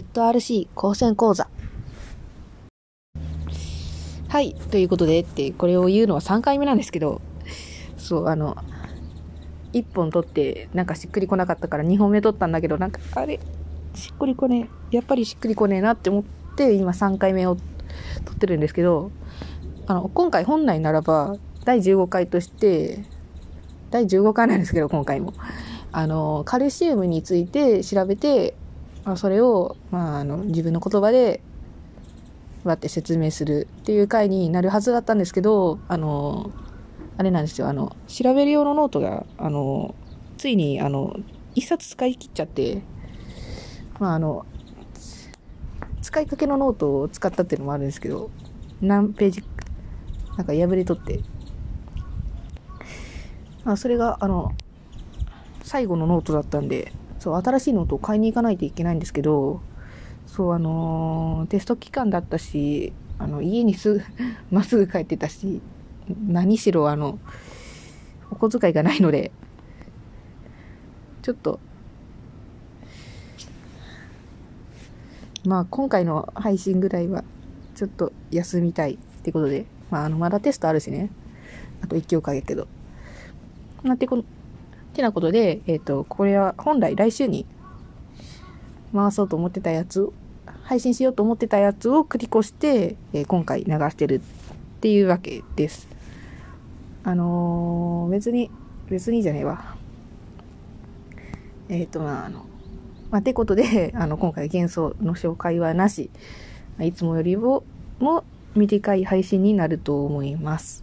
ZRC 高専講座。はい。ということで、って、これを言うのは3回目なんですけど、そう、あの、1本取って、なんかしっくりこなかったから2本目取ったんだけど、なんか、あれ、しっくりこねえ、やっぱりしっくりこねえなって思って、今3回目を取ってるんですけど、あの、今回本来ならば、第15回として、第15回なんですけど、今回も。あの、カルシウムについて調べて、まあ、それを、まあ、あの、自分の言葉で、わって説明するっていう回になるはずだったんですけど、あの、あれなんですよ、あの、調べる用のノートが、あの、ついに、あの、一冊使い切っちゃって、まあ、あの、使いかけのノートを使ったっていうのもあるんですけど、何ページ、なんか破れとって、まあ、それが、あの、最後のノートだったんで、そう、新しいノートを買いに行かないといけないんですけど、そう、あのー、テスト期間だったし、あの、家にすぐ、まっすぐ帰ってたし、何しろ、あの、お小遣いがないので、ちょっと、まあ、今回の配信ぐらいは、ちょっと休みたいってことで、まあ、あの、まだテストあるしね。あと1教科やけど。なってこの、てなことで、えっ、ー、と、これは本来来週に回そうと思ってたやつ、配信しようと思ってたやつを繰り越して、えー、今回流してるっていうわけです。あのー、別に、別にじゃねえわ。えっ、と、まあ、あの、まあ、てことで、あの、今回幻想の紹介はなし、いつもよりも、も短い配信になると思います。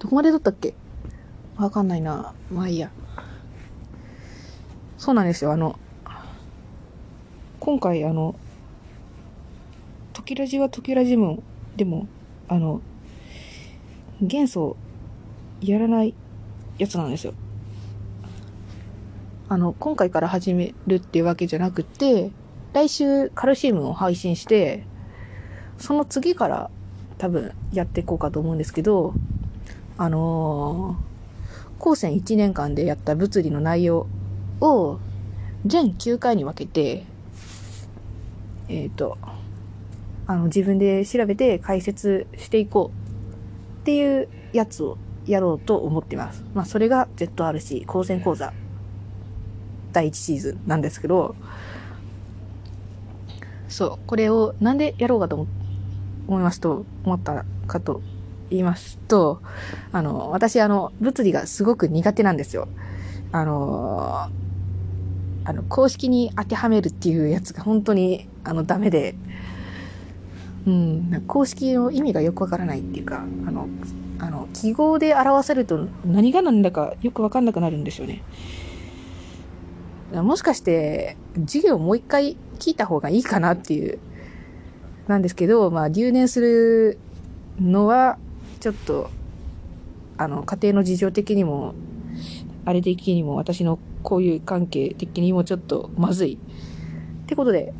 どこまで撮ったっけ？わかんないな。まあいいや。そうなんですよ。あの、今回あの、トキラジはトキラジムでも、あの、元素やらないやつなんですよ。あの、今回から始めるっていうわけじゃなくて、来週カルシウムを配信して、その次から多分やっていこうかと思うんですけど、あのー、高専1年間でやった物理の内容を全9回に分けて、えっ、ー、と、あの、自分で調べて解説していこうっていうやつをやろうと思っています。まあ、それが ZRC 高専講座第1シーズンなんですけど、そう、これをなんでやろうかと思いますと、思ったかと言いますと、あの、私、あの、物理がすごく苦手なんですよ。あの、あの、公式に当てはめるっていうやつが本当に、あの、ダメで、うん、公式の意味がよくわからないっていうか、あの、あの、記号で表せると何が何だかよくわかんなくなるんですよね。もしかして、授業もう一回聞いた方がいいかなっていう、なんですけど、まあ、留年するのは、ちょっと、あの、家庭の事情的にも、あれ的にも、私の交友関係的にもちょっとまずい。ってことで、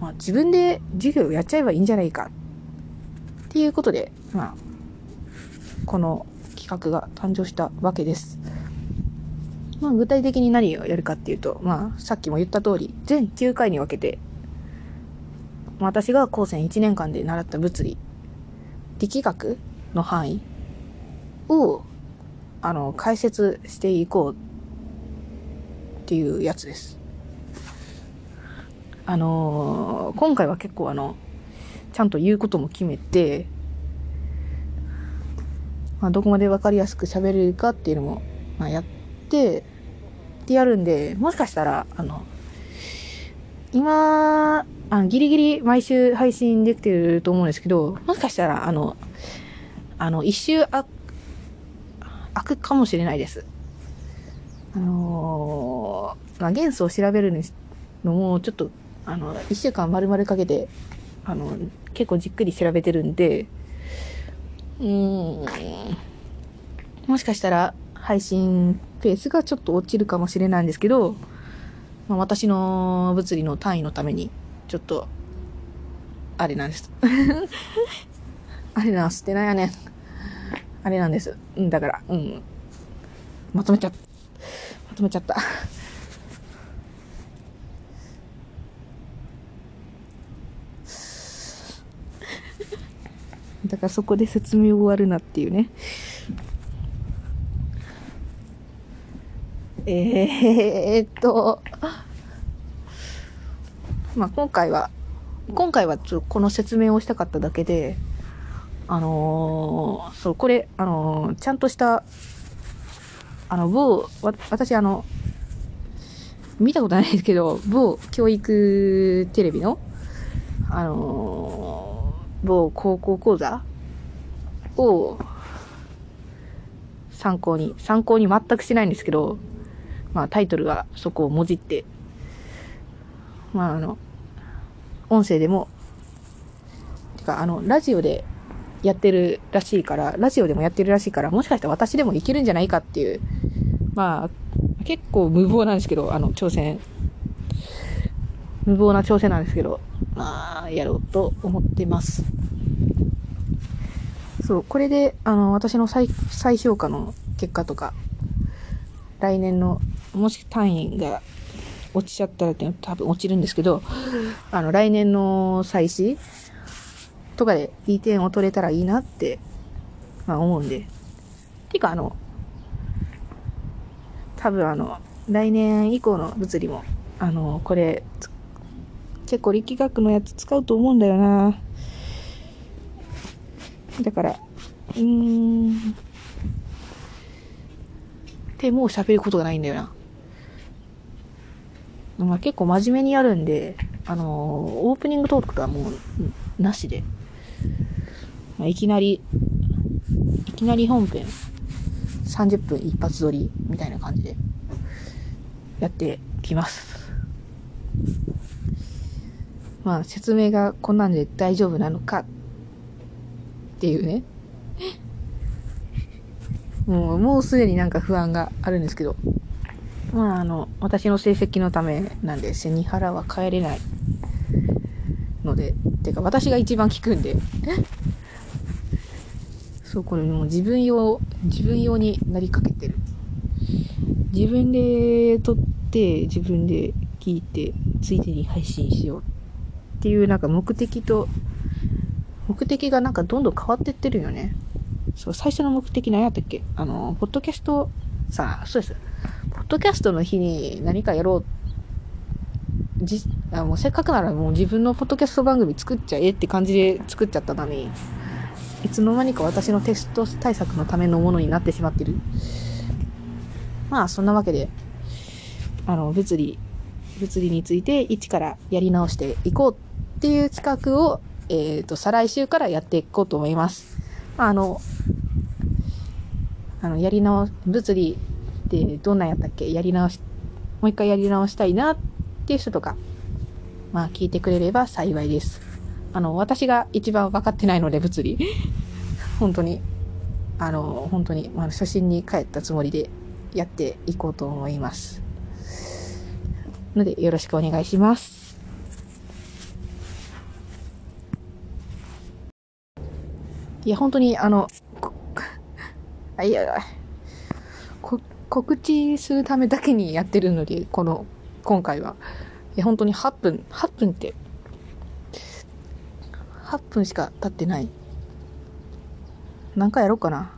まあ、自分で授業をやっちゃえばいいんじゃないか。っていうことで、まあ、この企画が誕生したわけです。まあ、具体的に何をやるかっていうと、まあ、さっきも言った通り、全9回に分けて、私が高専1年間で習った物理、力学の範囲？を、あの、解説していこうっていうやつです。あのー、今回は結構あの、ちゃんと言うことも決めて、まあ、どこまでわかりやすく喋れるかっていうのも、まあ、やって、ってやるんで、もしかしたら、あの、今、あギリギリ毎週配信できてると思うんですけど、もしかしたら、あの、あの、一周あ、開くかもしれないです。あのー、まあ、元素を調べるのも、ちょっと、あの、一週間丸々かけて、あの、結構じっくり調べてるんで、うーん、もしかしたら配信ペースがちょっと落ちるかもしれないんですけど、まあ、私の物理の単位のために、ちょっと、あれなんです。あれな、捨てないやねん。あれなんです。うん、だから、うん。まとめちゃった、まとめちゃった。だからそこで説明終わるなっていうね。えー、っと、まあ今回は、今回はちょっとこの説明をしたかっただけで、あのー、そう、これ、あのー、ちゃんとした、あの、某、わ私あの、見たことないですけど、某教育テレビの、あのー、某高校講座を参考に、参考に全くしてないんですけど、まあタイトルがそこをもじって、まああの、音声でも、てかあの、ラジオでやってるらしいから、ラジオでもやってるらしいから、もしかしたら私でもいけるんじゃないかっていう、まあ、結構無謀なんですけど、あの、挑戦。無謀な挑戦なんですけど、まあ、やろうと思ってます。そう、これで、あの、私の再、再評価の結果とか、来年の、もし単位が落ちちゃったら多分落ちるんですけど、あの、来年の再試とかでいい点を取れたらいいなって、まあ思うんで。てかあの、多分あの、来年以降の物理も、あの、これ、結構力学のやつ使うと思うんだよな。だから、うーん。で、もう喋ることがないんだよな。まあ、結構真面目にやるんで、あのー、オープニングトークとはもう、なしで。まあ、いきなり、いきなり本編、30分一発撮りみたいな感じで、やってきます。まあ、説明がこんなんで大丈夫なのかっていうね。もう、もうすでになんか不安があるんですけど。まあ、あの、私の成績のためなんで、背に腹は帰れないので、てか私が一番効くんで。そう、これもう自分用、自分用になりかけてる。自分で撮って、自分で聞いて、ついでに配信しようっていうなんか目的と、目的がなんかどんどん変わってってるよね。そう、最初の目的何やったっけ？あの、ポッドキャスト、さあ、そうです。ポッドキャストの日に何かやろう。じ、あもうせっかくならもう自分のポッドキャスト番組作っちゃえって感じで作っちゃったのに、いつの間にか私のテスト対策のためのものになってしまってる。まあ、そんなわけで、あの、物理、物理について一からやり直していこうっていう企画を、えっ、ー、と、再来週からやっていこうと思います。まあ、あの、あの、やり直、物理ってどんなんやったっけ？やり直し、もう一回やり直したいなってていう人とか、まあ聞いてくれれば幸いです。あの、私が一番分かってないので、物理。本当に、あの、本当に、まあ、初心に帰ったつもりでやっていこうと思います。ので、よろしくお願いします。いや、本当に、あの、あ、いや、こ、告知するためだけにやってるので、この、今回は。いや、本当に8分、8分って、8分しか経ってない。何回やろうかな。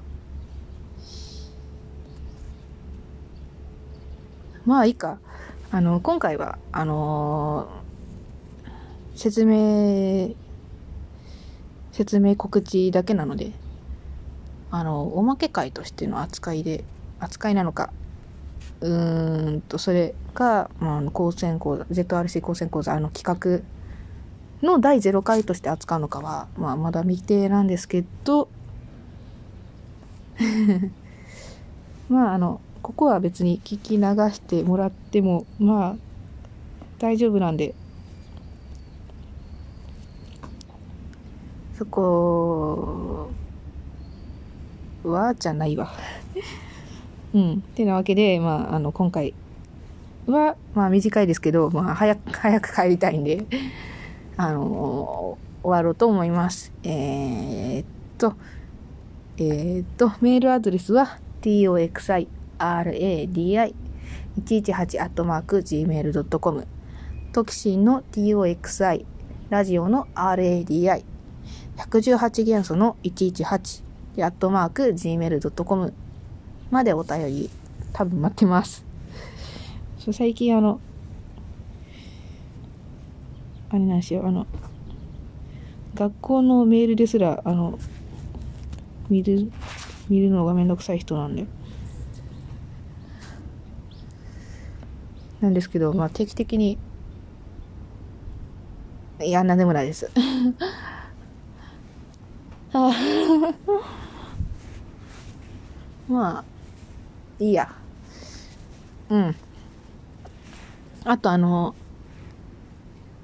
まあいいか。あの、今回は、あのー、説明、説明告知だけなので、あの、おまけ会としての扱いで、扱いなのか、うんと、それか、まあの、高専講座、ZRC 高専講座、あの企画の第0回として扱うのかは、まあ、まだ未定なんですけど、まあ、あの、ここは別に聞き流してもらっても、まあ、大丈夫なんで、そこは、じゃないわ。うん。てなわけで、まあ、あの、今回は、まあ短いですけど、まあ早く、早く帰りたいんで、あの、終わろうと思います。えー、っと、えー、っと、メールアドレスは toxiradi118-gmail.com トキシンの toxi ラジオの radi 118元素の118でアットマーク gmail.com までお便り多分待ってます。そう最近あのあれなんですよ。あの学校のメールですらあの見る見るのがめんどくさい人なんで。なんですけどまあ定期的にいやなんでもないです。まあいいや。うん。あとあの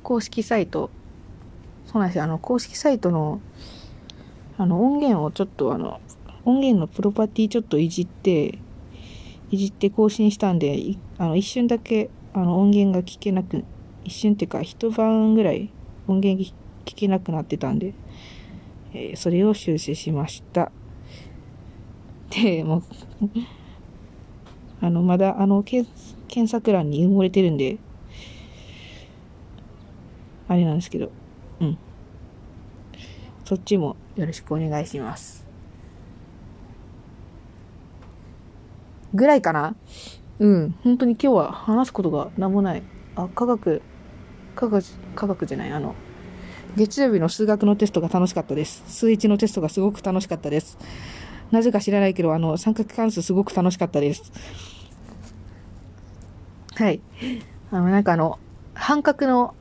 公式サイト。そうなんですよ。あの公式サイトのあの音源をちょっとあの音源のプロパティちょっといじっていじって更新したんであの一瞬だけあの音源が聞けなく一瞬っていうか一晩ぐらい音源聞けなくなってたんで、えー、それを修正しました。でもうあのまだあの検索欄に埋もれてるんであれなんですけどうんそっちもよろしくお願いします。ぐらいかな？うん。本当に今日は話すことが何もない。あ、科学、科学、科学じゃない、あの、月曜日の数学のテストが楽しかったです。数1のテストがすごく楽しかったです。なぜか知らないけど、あの、三角関数すごく楽しかったです。はい。あの、なんかあの、半角の、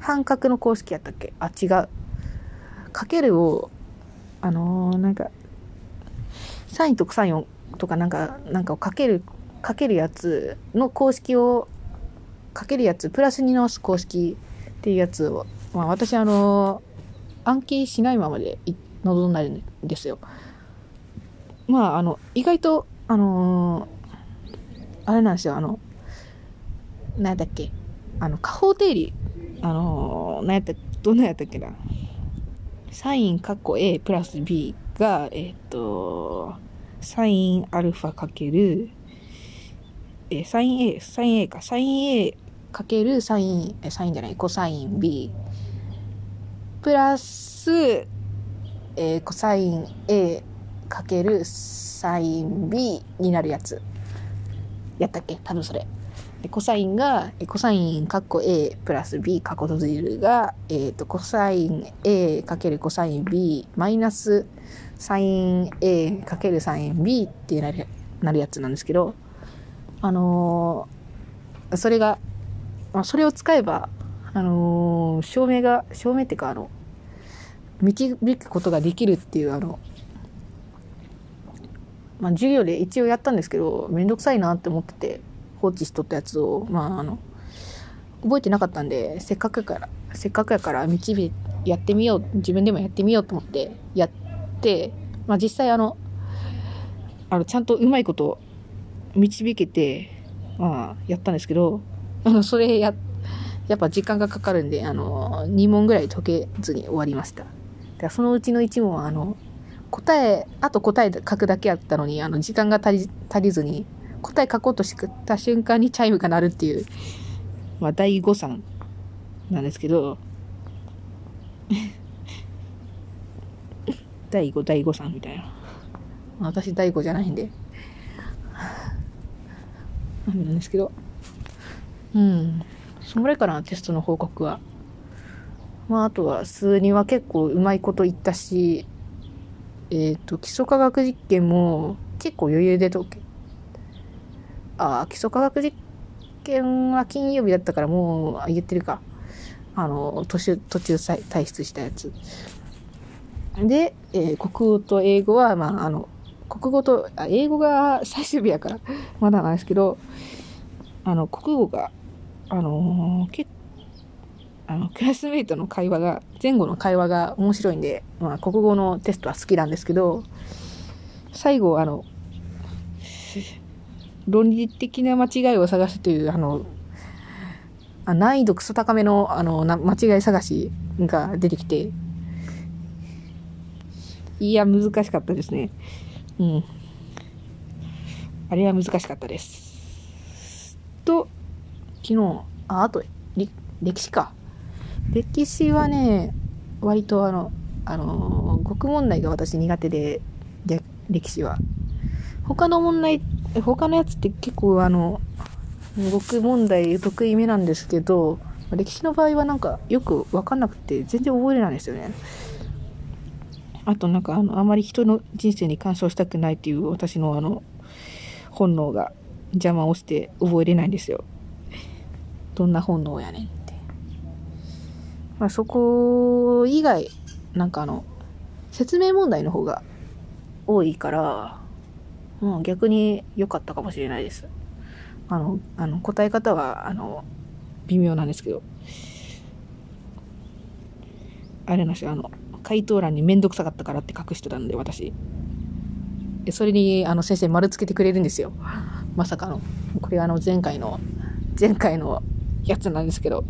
半角の公式やったっけ？あ、違う。かけるを、あのー、なんか、サインとサインとかなんか、なんかをかける、かけるやつの公式を、かけるやつ、プラスに直す公式っていうやつを、まあ私あのー、暗記しないままで臨んだんですよ。まああの、意外と、あのー、あれなんですよ、あの、何だっけ、あの、下方定理、あのー、何やった、どんなやったっけな。サインカッコ A プラス B が、えっ、ー、と、サインアルファかける、えー、サイン A、サイン A か、サイン A かけるサイン、え、サインじゃない、コサイン B、プラス、えー、コサイン A かけるサイン B になるやつ。やったっけ？多分それ。コサインが、コサインカッコ A プラス B カッコ閉じるが、えっ、ー、と、コサイン A かけるコサイン B マイナスサイン A かけるサイン B ってなるなるやつなんですけど、あのー、それが、まあ、それを使えば、あのー、証明が、証明っていうか、あの、導くことができるっていう、あの、まあ、授業で一応やったんですけど、めんどくさいなって思ってて、放置しとったやつを、まあ、あの、覚えてなかったんで、せっかくから、せっかくやから導やってみよう、自分でもやってみようと思ってやって、まあ実際あの、あの、ちゃんとうまいこと導けて、まあ、やったんですけど、あの、それや、やっぱ時間がかかるんで、あの、2問ぐらい解けずに終わりました。だそのうちの1問は、あの、答え、あと答え書くだけやったのに、あの、時間が足り、足りずに、答え書こうとした瞬間にチャイムが鳴るっていう、まあ、第誤算なんですけど、第5、第5算みたいな。私第5じゃないんで。なんですけど。うん。そんぐらいかな、テストの報告は。まあ、あとは、数には結構うまいこと言ったし、えっ、ー、と、基礎科学実験も結構余裕で解けあ、基礎科学実験は金曜日だったからもう言ってるか。あの、途中、途中退出したやつ。で、えー、国語と英語は、まあ、あの、国語と、あ英語が 最終日やから、まだなんですけど、あの、国語が、あのー、けあの、クラスメイトの会話が、前後の会話が面白いんで、まあ、国語のテストは好きなんですけど、最後、あの、論理的な間違いを探すという、あの、あ難易度クソ高めの、あの、な間違い探しが出てきて、いや、難しかったですね。うん。あれは難しかったです。と、昨日、あ、あと、歴史か。歴史はね、割とあの、あの、国問題が私苦手で、歴史は。他の問題、他のやつって結構あの、国問題得意めなんですけど、歴史の場合はなんかよくわかんなくて全然覚えれないんですよね。あとなんかあの、あまり人の人生に干渉したくないっていう私のあの、本能が邪魔をして覚えれないんですよ。どんな本能やねん。まあそこ以外、なんかあの、説明問題の方が多いから、もう逆に良かったかもしれないです。あの、あの、答え方は、あの、微妙なんですけど。あれなんですよ、あの、回答欄にめんどくさかったからって書く人なんで、私。それに、あの、先生丸つけてくれるんですよ。まさかの。これあの、前回の、前回のやつなんですけど、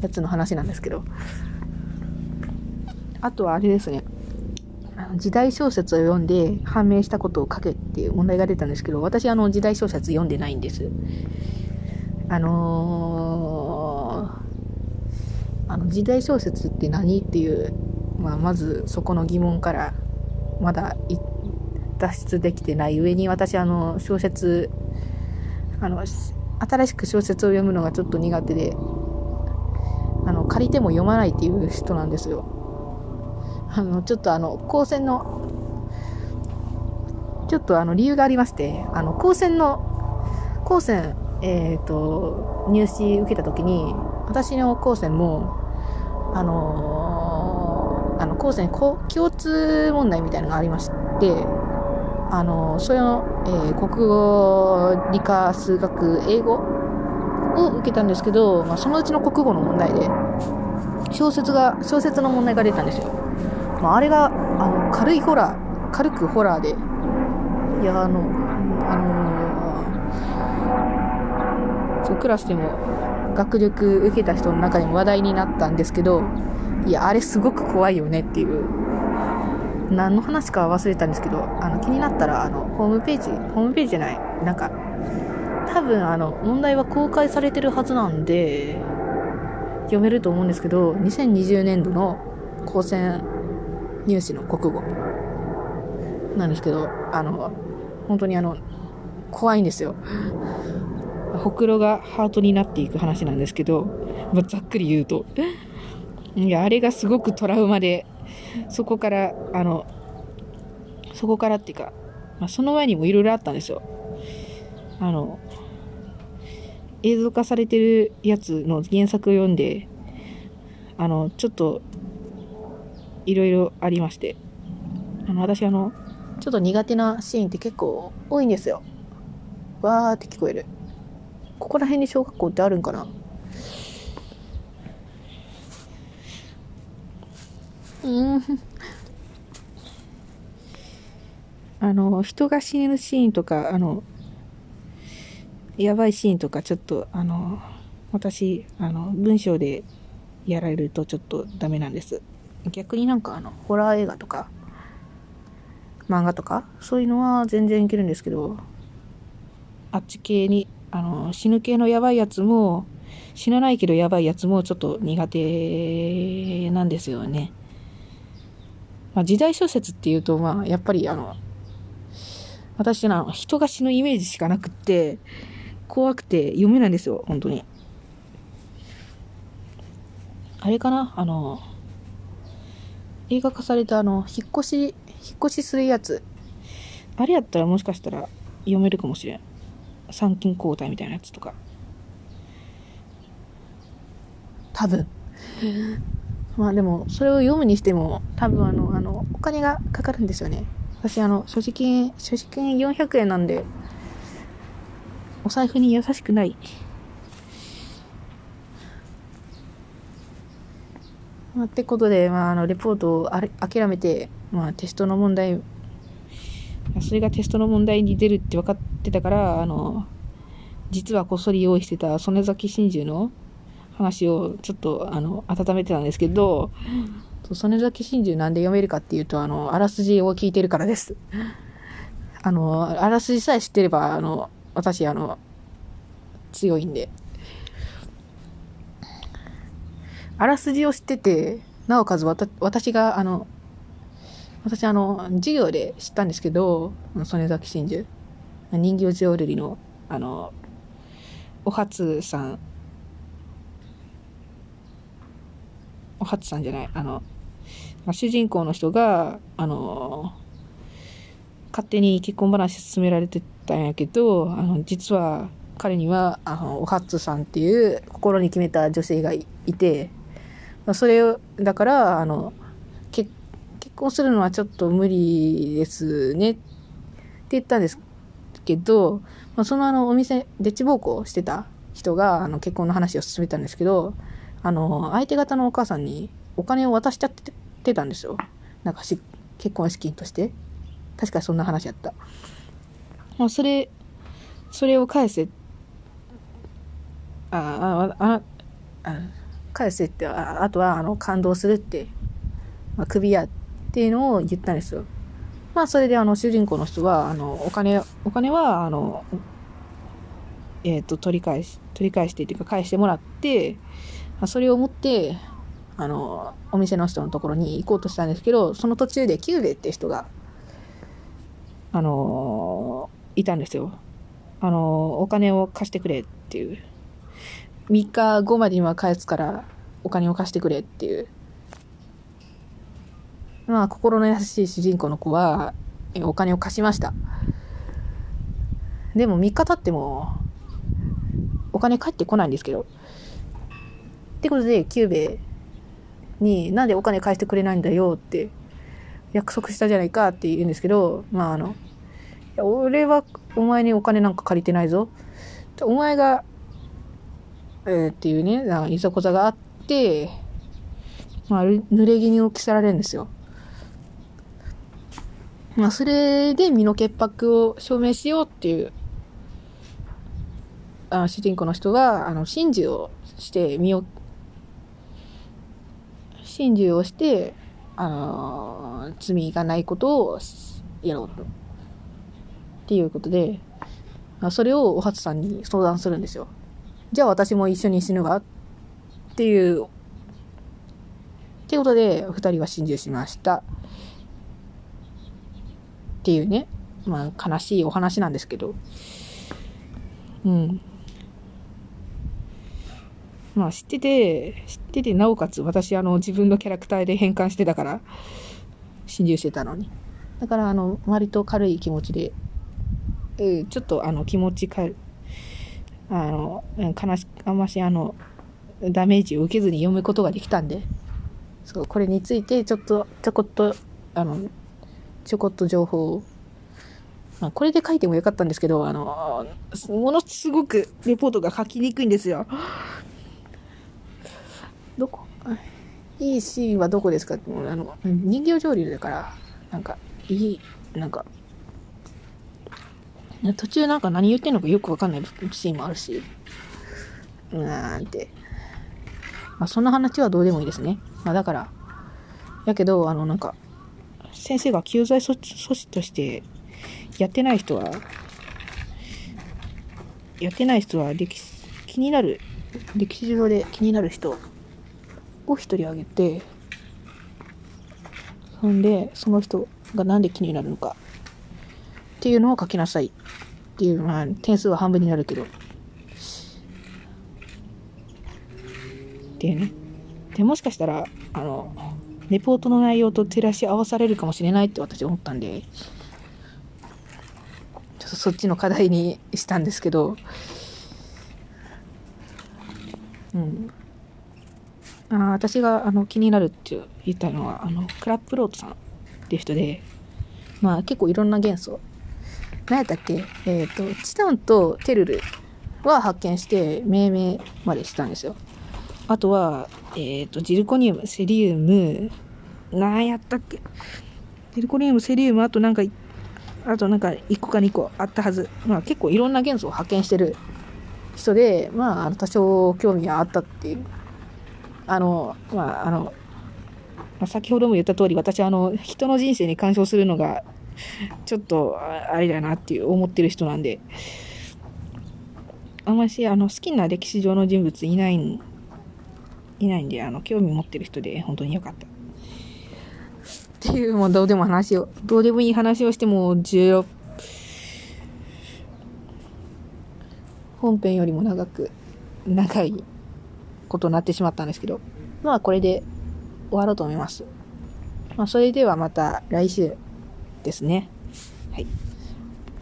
やつの話なんですけど。あとはあれですね。時代小説を読んで判明したことを書けっていう問題が出たんですけど、私あの時代小説読んでないんです。あのーあの時代小説って何っていう、まあ、まずそこの疑問からまだ脱出できてない上に私あの小説あの新しく小説を読むのがちょっと苦手であの借りても読まないっていう人なんですよ。あのちょっとあの高専のちょっとあの理由がありましてあの高専の高専えっ、と入試受けた時に私の高専もあのあの高専こ共通問題みたいなのがありましてあのそれの、えー国語理科数学英語を受けたんですけど、まあ、そのうちの国語の問題で小説が小説の問題が出たんですよ、まあ、あれがあの軽いホラー軽くホラーで。いやあのあのそうクラスでも学力受けた人の中でも話題になったんですけどいやあれすごく怖いよねっていう。何の話か忘れたんですけどあの気になったらあのホームページホームページじゃないなんか多分あの問題は公開されてるはずなんで読めると思うんですけど2020年度の高専入試の国語。なんですけどあの本当にあの怖いんですよ。ほくろがハートになっていく話なんですけど、まあ、ざっくり言うと。いやあれがすごくトラウマでそこからあのそこからっていうか、まあ、その前にもいろいろあったんですよ。あの映像化されてるやつの原作を読んであのちょっといろいろありまして。あの私あのちょっと苦手なシーンって結構多いんですよ。わーって聞こえる。ここら辺に小学校ってあるんかな？うん。あの人が死ぬシーンとかあのやばいシーンとかちょっとあの私あの文章でやられるとちょっとダメなんです。逆になんかあのホラー映画とか漫画とかそういうのは全然いけるんですけどあっち系にあの死ぬ系のやばいやつも死なないけどやばいやつもちょっと苦手なんですよね、まあ、時代小説っていうとまあやっぱりあの私の人が死ぬイメージしかなくって怖くて読めないんですよ本当に。あれかな？あの映画化されたあの引っ越し引っ越しするやつ。あれやったらもしかしたら読めるかもしれん。参勤交代みたいなやつとか。多分。まあでもそれを読むにしても多分あのあのお金がかかるんですよね。私あの所持金所持金400円なんでお財布に優しくない。まあ、ってことで、まあ、あのレポートをあれ諦めて、まあ、テストの問題それがテストの問題に出るって分かってたからあの実はこっそり用意してた曽根崎真珠の話をちょっとあの温めてたんですけど曽根崎真珠なんで読めるかっていうとあのあらすじを聞いてるからです。あの、あらすじさえ知ってれば、あの、私、あの、強いんで。あらすじを知ってて、なおかつわた私が、あの、私、あの、授業で知ったんですけど、曽根崎真珠。人形浄瑠璃の、あの、お初さん、お初さんじゃない、あの、主人公の人が、あの、勝手に結婚話進められてたんやけど、あの、実は彼には、あの、お初さんっていう心に決めた女性がいて、それを、だから、あの、結婚するのはちょっと無理ですねって言ったんですけど、まあ、そのあのお店、デッチ暴行してた人があの結婚の話を進めたんですけど、あの、相手方のお母さんにお金を渡しちゃってたんですよ。なんかし、結婚資金として。確かそんな話やった。まあ、それ、それを返せ、あ、あ、あ、あ返せって、ああとは、あの、感動するって、まあ、首やっていうのを言ったんですよ。まあ、それであの、主人公の人は、あの、お金、お金は、あの、えっ、ー、と、取り返し、取り返してっていうか、返してもらって、あそれを持って、あの、お店の人のところに行こうとしたんですけど、その途中でキューベって人が、あの、いたんですよ。あの、お金を貸してくれっていう。3日後までには返すから、お金を貸してくれっていう。まあ、心の優しい主人公の子は、お金を貸しました。でも3日経っても、お金返ってこないんですけど。ってことで、キューベに、なんでお金返してくれないんだよって約束したじゃないかって言うんですけど、まああの、いや俺はお前にお金なんか借りてないぞ。お前が、えー、っていうね、ないざこざがあって、まあ、濡れ衣を着せられるんですよ。まあ、それで身の潔白を証明しようっていう、あ主人公の人は、あの、真珠をして身を、真珠をして、あの、罪がないことをやろうと。っていうことで、それをお初さんに相談するんですよ。じゃあ私も一緒に死ぬわっていう、っていうことで、二人は心中しました。っていうね、まあ悲しいお話なんですけど、うん。まあ知ってて、知ってて、なおかつ私あの自分のキャラクターで変換してたから、心中してたのに。だからあの、割と軽い気持ちで、うん、ちょっとあの気持ちか、あの、悲し、あんましあの、ダメージを受けずに読むことができたんで、そう、これについてちょっと、ちょこっと、あの、ちょこっと情報を。まあ、これで書いてもよかったんですけど、あの、ものすごくレポートが書きにくいんですよ。どこ？いいシーンはどこですか？ってあの、人形浄瑠璃だから、なんか、いい、なんか、途中なんか何言ってんのかよくわかんないシーンもあるし、うーんって。まあ、そんな話はどうでもいいですね。まあ、だから、やけど、あの、なんか、先生が救済措置としてやってない人は、やってない人は歴史、気になる、歴史上で気になる人を一人挙げて、そんで、その人がなんで気になるのかっていうのを書きなさいっていう、まあ、点数は半分になるけど。っていうね。で、もしかしたら、あの、レポートの内容と照らし合わされるかもしれないって私思ったんで、ちょっとそっちの課題にしたんですけど、うん。あ私があの気になるって言ったのは、あの、クラップロートさんっていう人で、まあ結構いろんな元素、何やったっけ？えっ、ー、と、チタンとテルルは発見して命名までしたんですよ。あとは、えっ、ー、と、ジルコニウム、セリウム、何やったっけ？ジルコニウム、セリウム、あとなんか、あとなんか1個か2個あったはず。まあ結構いろんな元素を発見してる人で、まあ多少興味はあったっていう。あの、まああの、先ほども言った通り、私あの、人の人生に干渉するのがちょっと、あれだなっていう思ってる人なんで、あんまし、あの、好きな歴史上の人物いない、いないんで、あの、興味持ってる人で本当によかった。っていう、もうどうでも話を、どうでもいい話をしても16、本編よりも長く、長いことになってしまったんですけど、まあこれで終わろうと思います。まあそれではまた来週ですね。はい。